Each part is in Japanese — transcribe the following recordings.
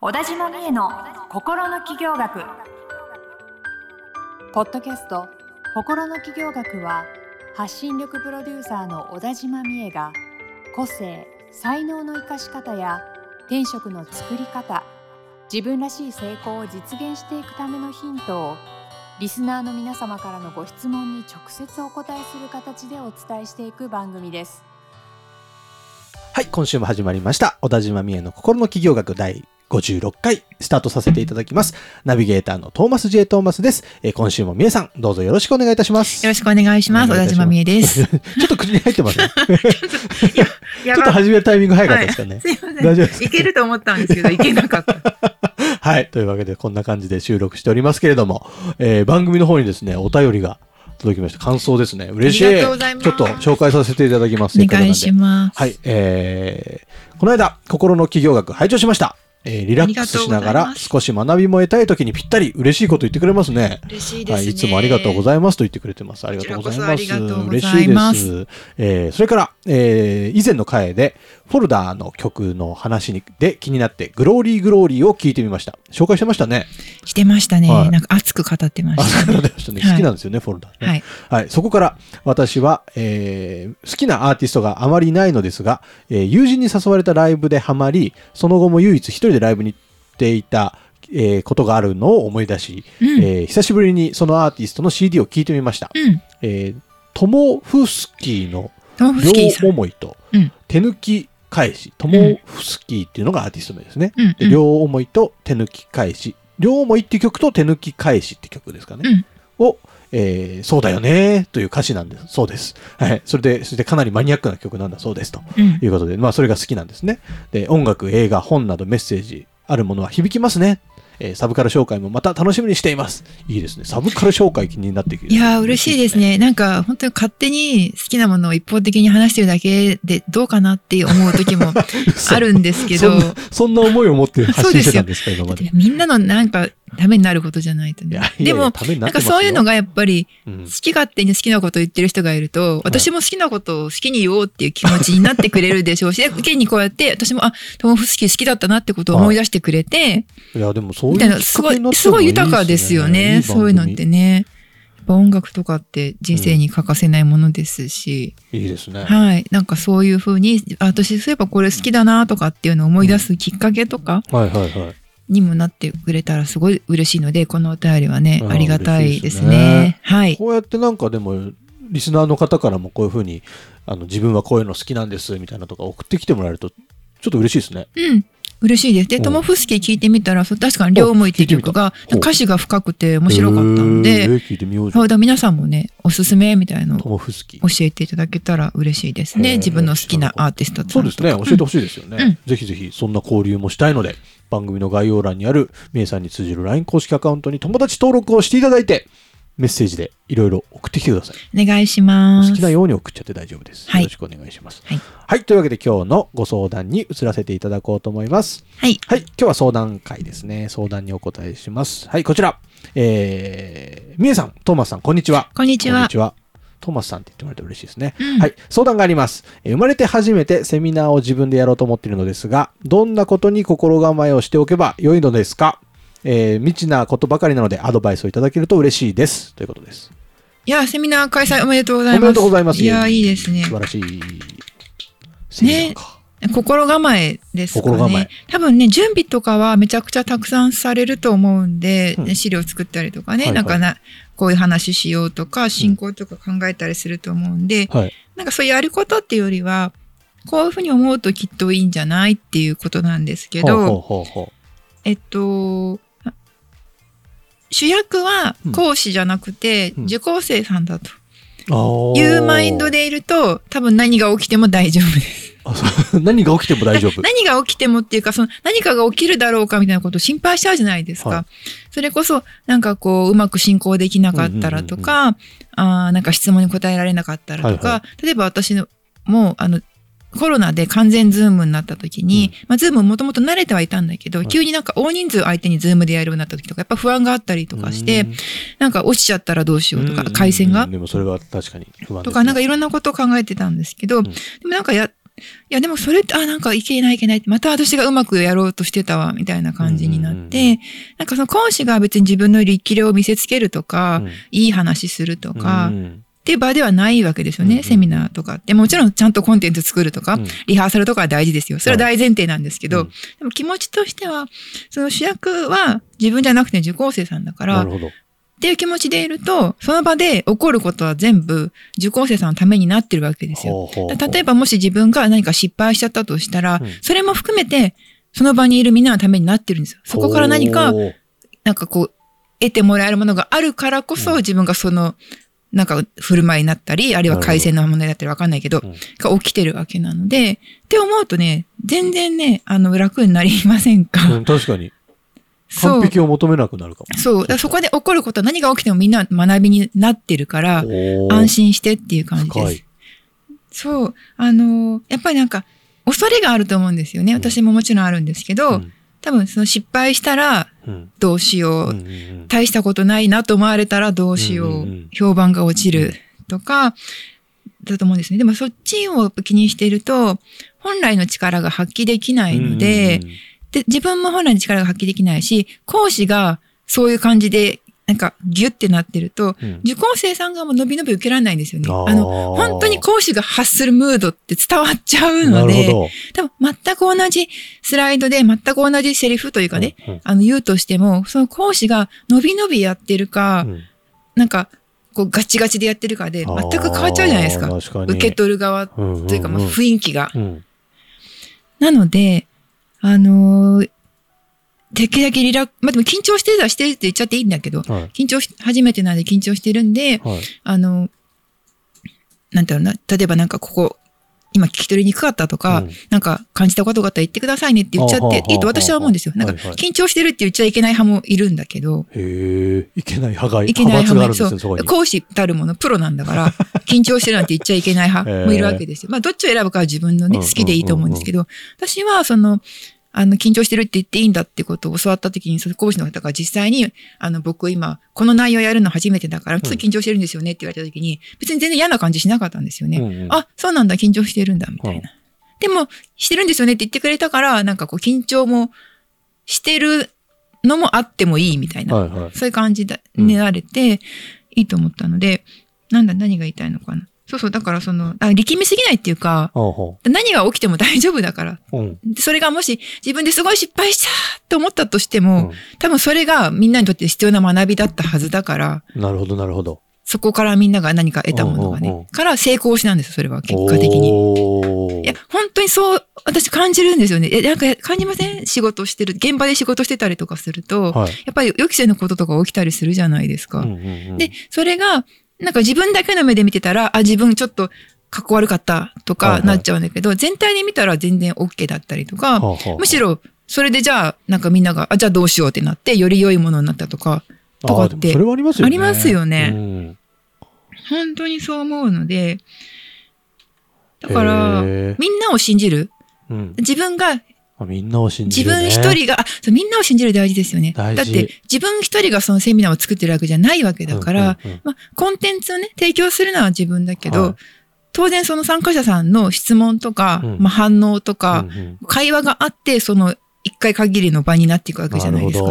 小田島美恵の心の起業学ポッドキャスト心の起業学は発信力プロデューサーの小田島美恵が個性才能の生かし方や転職の作り方自分らしい成功を実現していくためのヒントをリスナーの皆様からのご質問に直接お答えする形でお伝えしていく番組ですはい、今週も始まりました。小田島美恵の心の企業学第56回スタートさせていただきます。ナビゲーターのトーマス J. トーマスです。えー今週も美恵さん、どうぞよろしくお願いいたします。よろしくお願いします。小田島美恵です。ちょっと口に入ってますね。ちょっと始めるタイミング早かったですかね？すいません。大丈夫ですいけると思ったんですけど、いけなかった。はい。というわけで、こんな感じで収録しておりますけれども、えー番組の方にですね、お便りが届きました。感想ですね。嬉しい。ありがとうございますちょっと紹介させていただきます。お願いしまます。はい。えー、この間、心の企業学拝聴しました。えーリラックスしながら少し学びも得たい時にぴったり嬉しいこと言ってくれますね。嬉しいですね。はい、いつもありがとうございますと言ってくれてます。ありがとうございます。嬉しいですす。えーそれから、えー以前の回で、フォルダーの曲の話にで気になって、グローリーグローリーを聞いてみました。紹介してましたね。してましたね。はいなんか熱く語ってまあ、したね。そうでしたね。はい好きなんですよね、フォルダーね。はい。はい、そこから私は、えー好きなアーティストがあまりいないのですが、えー友人に誘われたライブでハマり、その後も唯一一人でライブに行っていた、えーことがあるのを思い出し、うん。えー久しぶりにそのアーティストの CD を聴いてみました。うん。えートモフスキーの両ん。思いとうん手抜き返し、トモフスキーっていうのがアーティスト名ですね。うん。で両思いと手抜き返し、両思いっていう曲と手抜き返しって曲ですかね。を、えーそうだよねという歌詞なんです。そうです。はい。それで、それでかなりマニアックな曲なんだそうですとうん。いうことで、まあそれが好きなんですね。で、音楽、映画、本などメッセージあるものは響きますね。えーサブカル紹介もまた楽しみにしています。いいですね。サブカル紹介気になってくる。いやー、嬉しいです。ね。なんか、本当に勝手に好きなものを一方的に話してるだけでどうかなって思う時も あるんですけど、そんな、そんな思いを持って発信してたんですか、今まで。みんなのなんか、ためになることじゃないとねでも、ななんかそういうのがやっぱり、うん好き勝手に好きなことを言ってる人がいると、私も好きなことを好きに言おうっていう気持ちになってくれるでしょうし、で現にこうやって、私も、あ、トモフスキー好きだったなってことを思い出してくれて、いや、でもそういうすごい、すごい豊かですよね。そういうのってね。ね。やっぱ音楽とかって人生に欠かせないものですし、いいですね。はい。なんかそういうふうに、あ私そういえばこれ好きだなとかっていうのを思い出すきっかけとかはいはいはい。にもなってくれたらすごい嬉しいので、このお便りはね、ありがたいです嬉しいですねね。はい。こうやってなんかでも、リスナーの方からもこういうふうに、あの、自分はこういうの好きなんです、みたいなとか送ってきてもらえると、ちょっと嬉しいですね。うん。嬉しいです。で、うんトモフスキー聞いてみたら、確かに両思いっていう曲が歌詞が深くて面白かったのへーで、聞いてみようだ皆さんもね、おすすめみたいのを。教えていただけたら嬉しいですね。自分の好きなアーティストとかそうですね。教えてほしいですよね。うんぜひぜひ、そんな交流もしたいので、番組の概要欄にある、みえさんに通じる LINE 公式アカウントに友達登録をしていただいて、メッセージでいろいろ送ってきてください。お願いしおます。好きなように送っちゃって大丈夫です。はいよろしくお願いします。はい。はい。というわけで今日のご相談に移らせていただこうと思います。はい。はい。今日は相談会ですね。相談にお答えします。はい。こちら。えー、みえさん、トーマスさん、こんにちは。こんにちはこんに。ちは。トーマスさんって言ってもらえると嬉しいですね。うんはい。相談があります。えー生まれて初めてセミナーを自分でやろうと思っているのですが、どんなことに心構えをしておけば良いのですか？えー未知なことばかりなのでアドバイスをいただけると嬉しいです。ということです。いや、セミナー開催おめでとうございます。おめでとうございます。いや、いいですね素。晴らしい。セミナーか。心構えですかね。多分ね、準備とかはめちゃくちゃたくさんされると思うんで、うん。資料作ったりとかね、はいはい。なんかな、こういう話しようとか、進行とか考えたりすると思うんで、はい。なんかそういうやることっていうよりは、こういうふうに思うときっといいんじゃないっていうことなんですけど、えっと、主役は講師じゃなくてうん。受講生さんだと。いうマインドでいると多分何が起きても大丈夫です。何が起きても大丈夫。何が起きてもっていうかその何かが起きるだろうかみたいなことを心配しちゃうじゃないですか。はい。それこそなんかこううまく進行できなかったらとか、あーなんか質問に答えられなかったらとか、はいは例えば私のもうあのコロナで完全ズームになった時に、まあズームもともと慣れてはいたんだけど、はい。急になんか大人数相手にズームでやるようになった時とかやっぱ不安があったりとかして、うん。なんか落ちちゃったらどうしようとか、うん。回線が？でもそれは確かに不安ね。とか、なんかいろんなことを考えてたんですけど、ん。でもなんかや、や、でもそれって、あ、なんかいけないいけないって、また私がうまくやろうとしてたわ、みたいな感じになって、なんかその講師が別に自分の力量を見せつけるとか、うん。いい話するとか、っうん。ていう場ではないわけですよね、うんうん。セミナーとか。って。もちろんちゃんとコンテンツ作るとか、うん。リハーサルとかは大事ですよ。それは大前提なんですけど、うん。でも気持ちとしては、その主役は自分じゃなくて受講生さんだから。っていう気持ちでいると、その場で起こることは全部受講生さんのためになってるわけですよ。例えばもし自分が何か失敗しちゃったとしたら、うんそれも含めて、その場にいるみんなのためになってるんですよ。そこから何か、なんかこう、得てもらえるものがあるからこそ、うん自分がその、なんか振る舞いになったり、あるいは改正の問題だったりわかんないけど、うんが起きてるわけなので、って思うとね、全然ね、あの、楽になりませんか？うん確かに。そう完。璧を求めなくなるかも。そう。だからそこで起こることは何が起きてもみんな学びになってるから、安心してっていう感じです。そう。あのーやっぱりなんか、恐れがあると思うんですよね。私ももちろんあるんですけど、うん多分その失敗したらうんどうしよう。うんうんうん大したことないなと思われたらどうしよう。うんうんうん評判が落ちるとか、だと思うんですね。でもそっちを気にしていると、本来の力が発揮できないので、で、自分も本来の力が発揮できないし、講師がそういう感じで、なんかギュッてなってると、うんうん受講生さんがもう伸び伸び受けられないんですよね。あの、本当に講師が発するムードって伝わっちゃうので。多分全く同じスライドで全く同じセリフというかね、うんあの言うとしても、その講師が伸び伸びやってるか、うんなんか、こうガチガチでやってるかで全く変わっちゃうじゃないですか。かに受け取る側とうんうんうんいうか、まあ雰囲気が。うんなので、あのーできるだけリラックまあでも緊張してるはしてるって言っちゃっていいんだけど、はい。緊張し、初めてなんで緊張してるんで、はい。あの、なんだろうな、例えばなんかここ、今聞き取りにくかったとか、うん。なんか感じたことがあったら言ってくださいねって言っちゃっていいと私は思うんですよ。なんか緊張してるって言っちゃいけない派もいるんだけど、へえ、いけない派が、いけない派閥があるんですね、そこに。講師たるもの、プロなんだから、緊張してるなんて言っちゃいけない派もいるわけですよ。まあ、どっちを選ぶかは自分のね、うん好きでいいと思うんですけど、私は、その、あの、緊張してるって言っていいんだってことを教わった時に、その講師の方が実際に、あの、僕今、この内容やるの初めてだから、ちょっと緊張してるんですよねって言われた時に、別に全然嫌な感じしなかったんですよね。うんうんあ、そうなんだ、緊張してるんだ、みたいな。でも、してるんですよねって言ってくれたから、なんかこう、緊張もしてるのもあってもいいみたいな。はいはい。そういう感じで、うんね、られて、いいと思ったので、なんだ、何が言いたいのかな。そうそう、だからその、あ力みすぎないっていうか、何が起きても大丈夫だから。う。うん。それがもし自分ですごい失敗したって思ったとしても、うん多分それがみんなにとって必要な学びだったはずだから、なるほど、なるほど。そこからみんなが何か得たものがね、から成功しなんですよ、それは結果的に。いや、本当にそう、私感じるんですよね。え、なんか感じません？仕事してる、現場で仕事してたりとかすると、はい。やっぱり予期せぬこととか起きたりするじゃないですか。うんうんうんで、それが、なんか自分だけの目で見てたら、あ、自分ちょっと、かっこ悪かったとはいはい。かなっちゃうんだけど、全体で見たら全然 OK だったりとか、はあはあむしろ、それでじゃあ、なんかみんなが、あ、じゃあどうしようってなって、より良いものになったとか、とかってそれはありますよね。ありますよね。うん。本当にそう思うので、だから、みんなを信じる。うん。自分が、あみんなを信じ自る、ね。分一人が、あ、そうみんなを信じる大事ですよね。大事だって、自分一人がそのセミナーを作ってるわけじゃないわけだから、うんうんうんまあ、コンテンツをね、提供するのは自分だけど、はい当然その参加者さんの質問とか、うんまあ、反応とか、うんうん会話があって、その一回限りの場になっていくわけじゃないですか。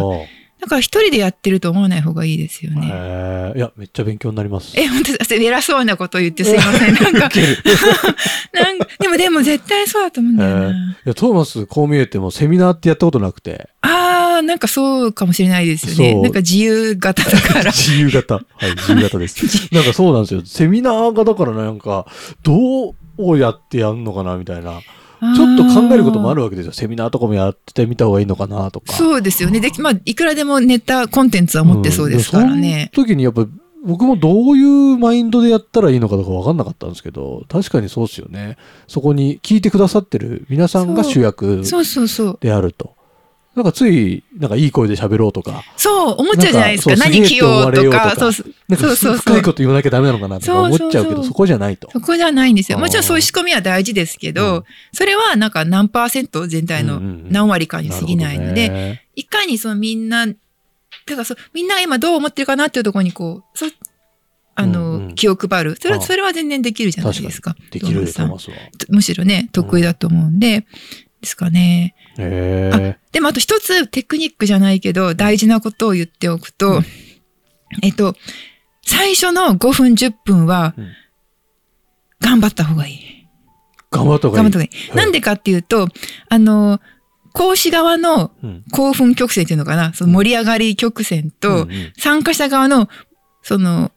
だから一人でやってると思わない方がいいですよど。ね。へえ。いや、めっちゃ勉強になります。え、本当偉そうなこと言ってすいません。なんか、なんか、でもでも絶対そうだと思うんだよな。えーいや、トーマス、こう見えてもセミナーってやったことなくて。あー、なんかそうかもしれないですよね。なんか自由型だから。自由型。はい、自由型です。なんかそうなんですよ。セミナーがだからなんか、どうやってやるのかなみたいな。ちょっと考えることもあるわけですよ。セミナーとかもやってみた方がいいのかなとか。そうですよね。で、まあ、いくらでもネタ、コンテンツは持ってそうですからね。うんその時にやっぱ僕もどういうマインドでやったらいいのかとか分かんなかったんですけど、確かにそうですよね。そこに聞いてくださってる皆さんが主役そうそうそう。なんかつい、なんかいい声で喋ろうとか、そう、思っちゃうじゃないですか。何着ようとか、そうそうそうそう深いこと言わなきゃダメなのかなとか思っちゃうけど、そこじゃないと。そこじゃないんですよ。もちろんそういう仕組みは大事ですけど、うん。それはなんか何パーセント全体の何割かに過ぎないので、いかにそのみんな、てかそう、みんなが今どう思ってるかなっていうところにこう、そあの、うんうん。気を配る。それは、あそれは全然できるじゃないですか。できるでトーマスさんトーマスは。むしろね、得意だと思うんで、ですかね。でもあと一つテクニックじゃないけど、大事なことを言っておくと、えっと、最初の5分10分はうん、頑張った方がいい。頑張った方がいい。頑張った方がいい。なんでかっていうと、あの、講師側のうん興奮曲線っていうのかな、その盛り上がり曲線と、うんうん参加者側の、その、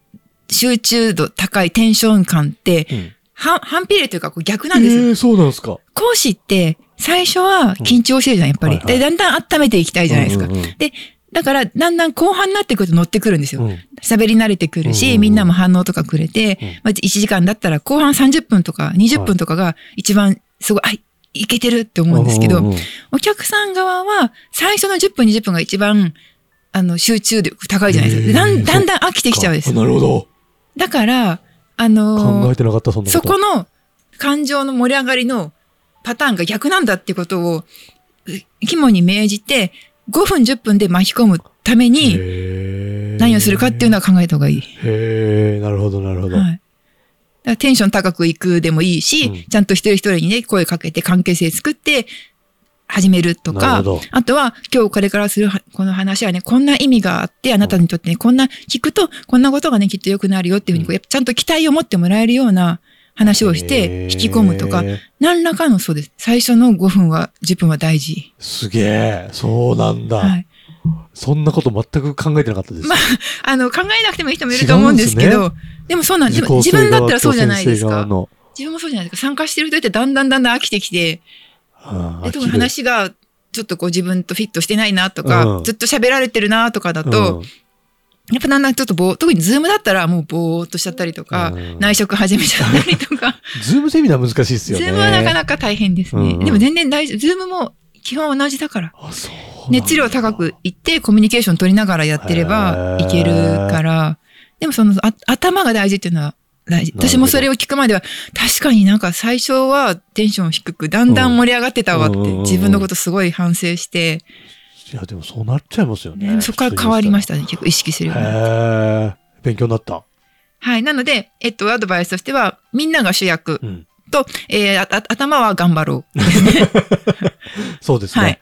集中度高いテンション感って、うん反反比例というか逆なんですよ。えーそうなんですか。講師って、最初は緊張してるじゃん、やっぱり。はいはいで、だんだん温めていきたいじゃないですか。うんうんうんで、だから、だんだん後半になってくると乗ってくるんですよ。うん喋り慣れてくるし、うんうんうんみんなも反応とかくれて、うんまあ、1時間だったら後半30分とか20分とかが一番すごい、あ、いけてるって思うんですけど、うんうんうんお客さん側は最初の10分20分が一番、あの、集中力高いじゃないですか。でだんだんだん飽きてきちゃうんですあ。なるほど。だから、あのー考えてなかった、そんなこと。そこの感情の盛り上がりのパターンが逆なんだってことを、う肝に銘じて、5分10分で巻き込むために何をするかっていうのは考えた方がいい。へえ、なるほど、なるほど。はい。だテンション高くいくでもいいし、うんちゃんと一人一人にね、声かけて関係性作って始めるとかあとは今日これからするはこの話はね、こんな意味があって、あなたにとってね、こんな聞くと、こんなことがね、きっと良くなるよっていうふうにこう、やっぱちゃんと期待を持ってもらえるような話をして、引き込むとか、何らかのそうです。最初の5分は、10分は大事。すげえ、そうなんだ。はい。そんなこと全く考えてなかったです。まあ、あの、考えなくてもいい人もいると思うんですけ違うんど、でもそうなんです。自分だったらそうじゃないですか。自分もそうじゃないですか。参加してる人ってだんだんだんだん飽きてきて、あーで特に話がちょっとこう自分とフィットしてないなとか、うんずっと喋られてるなとかだうんと、やっぱだんだんちょっとぼー、特にズームだったらもうぼーっとしちゃったりとか、うん内職始めちゃったりとか、ズームセミナー難しいですよね。ズームはなかなか大変ですね。うんうんでも全然大丈夫。ズームも基本同じだから。熱量高くいってコミュニケーション取りながらやってればいけるから、でもそのあ頭が大事っていうのは大事。私もそれを聞くまでは、確かになんか最初はテンション低く、だんだん盛り上がってたわって、うんうんうんうん自分のことすごい反省して、いや、でもそうなっちゃいますよね。そこから変わりましたね、結構意識するようになって。勉強になった。はい。なので、えっと、アドバイスとしては、みんなが主役うん。と、えー頭は頑張ろう。そうですね。はい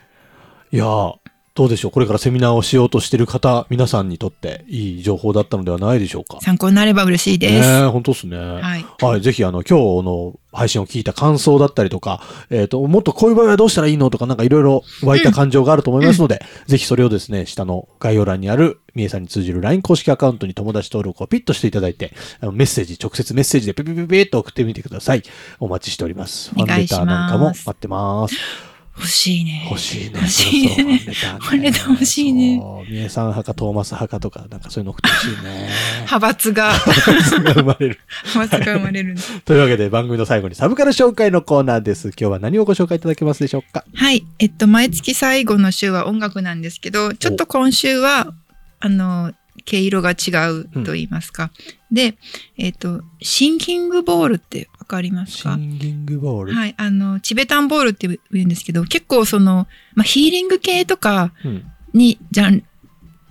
い、やーどうでしょう？これからセミナーをしようとしている方、皆さんにとっていい情報だったのではないでしょうか？参考になれば嬉しいです。ねえ本当ですね。はい。はい、ぜひ、あの、今日の配信を聞いた感想だったりとか、えっ、と、もっとこういう場合はどうしたらいいのとか、なんかいろいろ湧いた感情があると思いますので、ぜひそれをですね、下の概要欄にある、みえさんに通じる LINE 公式アカウントに友達登録をピッとしていただいて、あのメッセージ、直接メッセージでピピピピッと送ってみてください。お待ちしております。ファンレターなんかも待ってます。欲しいね。欲しいね。欲しいねそうそうファンレタ欲しいねそう。みえさん派かトーマス派かとか、なんかそういうの送ってほしいね。派閥が、が生まれる。派閥が生まれるんだ。というわけで番組の最後にサブカル紹介のコーナーです。今日は何をご紹介いただけますでしょうか？はい。えっと、毎月最後の週は音楽なんですけど、ちょっと今週は、あの、毛色が違うと言いますか。で、えっと、シンキングボールってわかりますか？シンギングボール。はい。あの、チベタンボールって言うんですけど、結構その、まあ、ヒーリング系とかうんに、じゃん、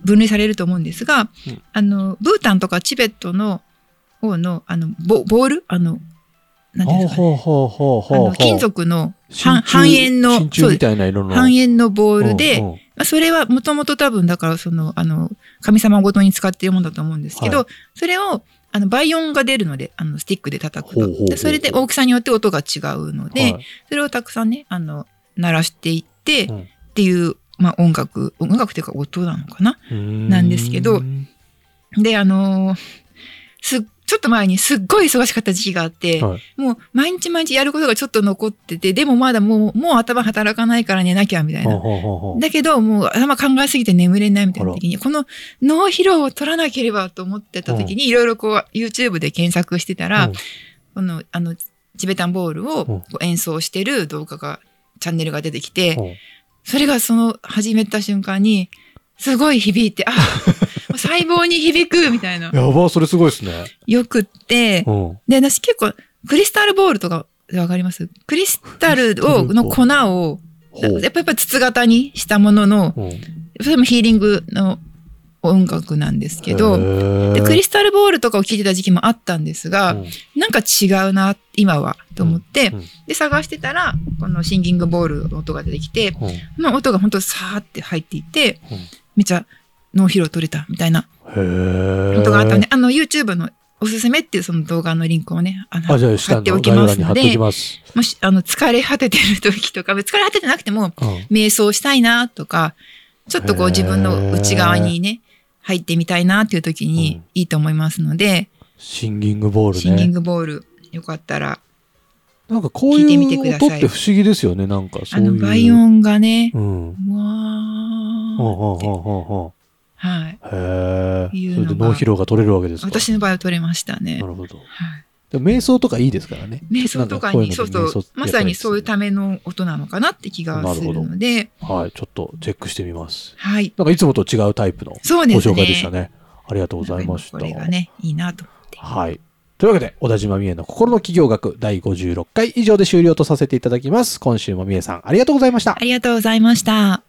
分類されると思うんですが、うんあの、ブータンとかチベットの方の、あの、ボボール？あの、なんていうんですかね？ほうほうほうほうほうあの金属の真半半円の。半円のボールで、うんうんまあそれはもともと多分だからその、あの、神様ごとに使っているものだと思うんですけど、はそれを、あの、倍音が出るので、あの、スティックで叩くと。ほうほうほうでそれで大きさによって音が違うので、はい。それをたくさんね、あの、鳴らしていって、うん。っていう、まあ音楽、音楽っていうか音なのかな？なんですけど。うんで、あのーす、ちょっと前にすっごい忙しかった時期があって、はい。もう毎日毎日やることがちょっと残ってて、でもまだもう、もう頭働かないから寝なきゃみたいな。だけど、もう頭考えすぎて眠れないみたいな時に、この脳疲労を取らなければと思ってた時に、いろいろこう YouTube で検索してたら、うん。この、あの、チベタンボールを演奏してる動画が、チャンネルが出てきて、それがその始めた瞬間に、すごい響いて、あ、細胞に響くみたいな。やば、それすごいですね。よくって、うん。で、私結構、クリスタルボールとか、わかります？クリスタルを、の粉を、やっぱやっぱ筒型にしたものの、うん。それもヒーリングの、を音楽なんですけど、で、クリスタルボールとかを聴いてた時期もあったんですが、うん。なんか違うな、今は、と思って、うん。で、探してたら、このシンギングボールの音が出てきて、うん。まあ、音が本当さーって入っていて、うん。めっちゃ脳疲労取れたみたいなへー音があったんで、あの YouTube のおすすめっていうその動画のリンクをね、あのあ、貼っておきますので。もし、あの、疲れ果ててる時とか、疲れ果ててなくても、うん瞑想したいなとか、ちょっとこう自分の内側にね、入ってみたいなっていう時うんにいいと思いますので、シンギングボールね。シンギングボール、よかったら、なんかこう聞いてみいうてください音って不思議ですよね。なんかそういう。あの、倍音がね、うん。わーってはい。うへえ。それで脳疲労が取れるわけですか？私の場合は取れましたねな。るほど。はい。瞑想とかいいですからね。瞑想とかに、そうそう、まさにそういうための音なのかなって気がするので、はい、ちょっとチェックしてみます。はい。なんかいつもと違うタイプの。ご紹介でしたね。ありがとうございました。これがね、いいなと思って。はい。というわけで、小田島美恵の心の企業学第56回以上で終了とさせていただきます。今週も美恵さんありがとうございましたあ。りがとうございました。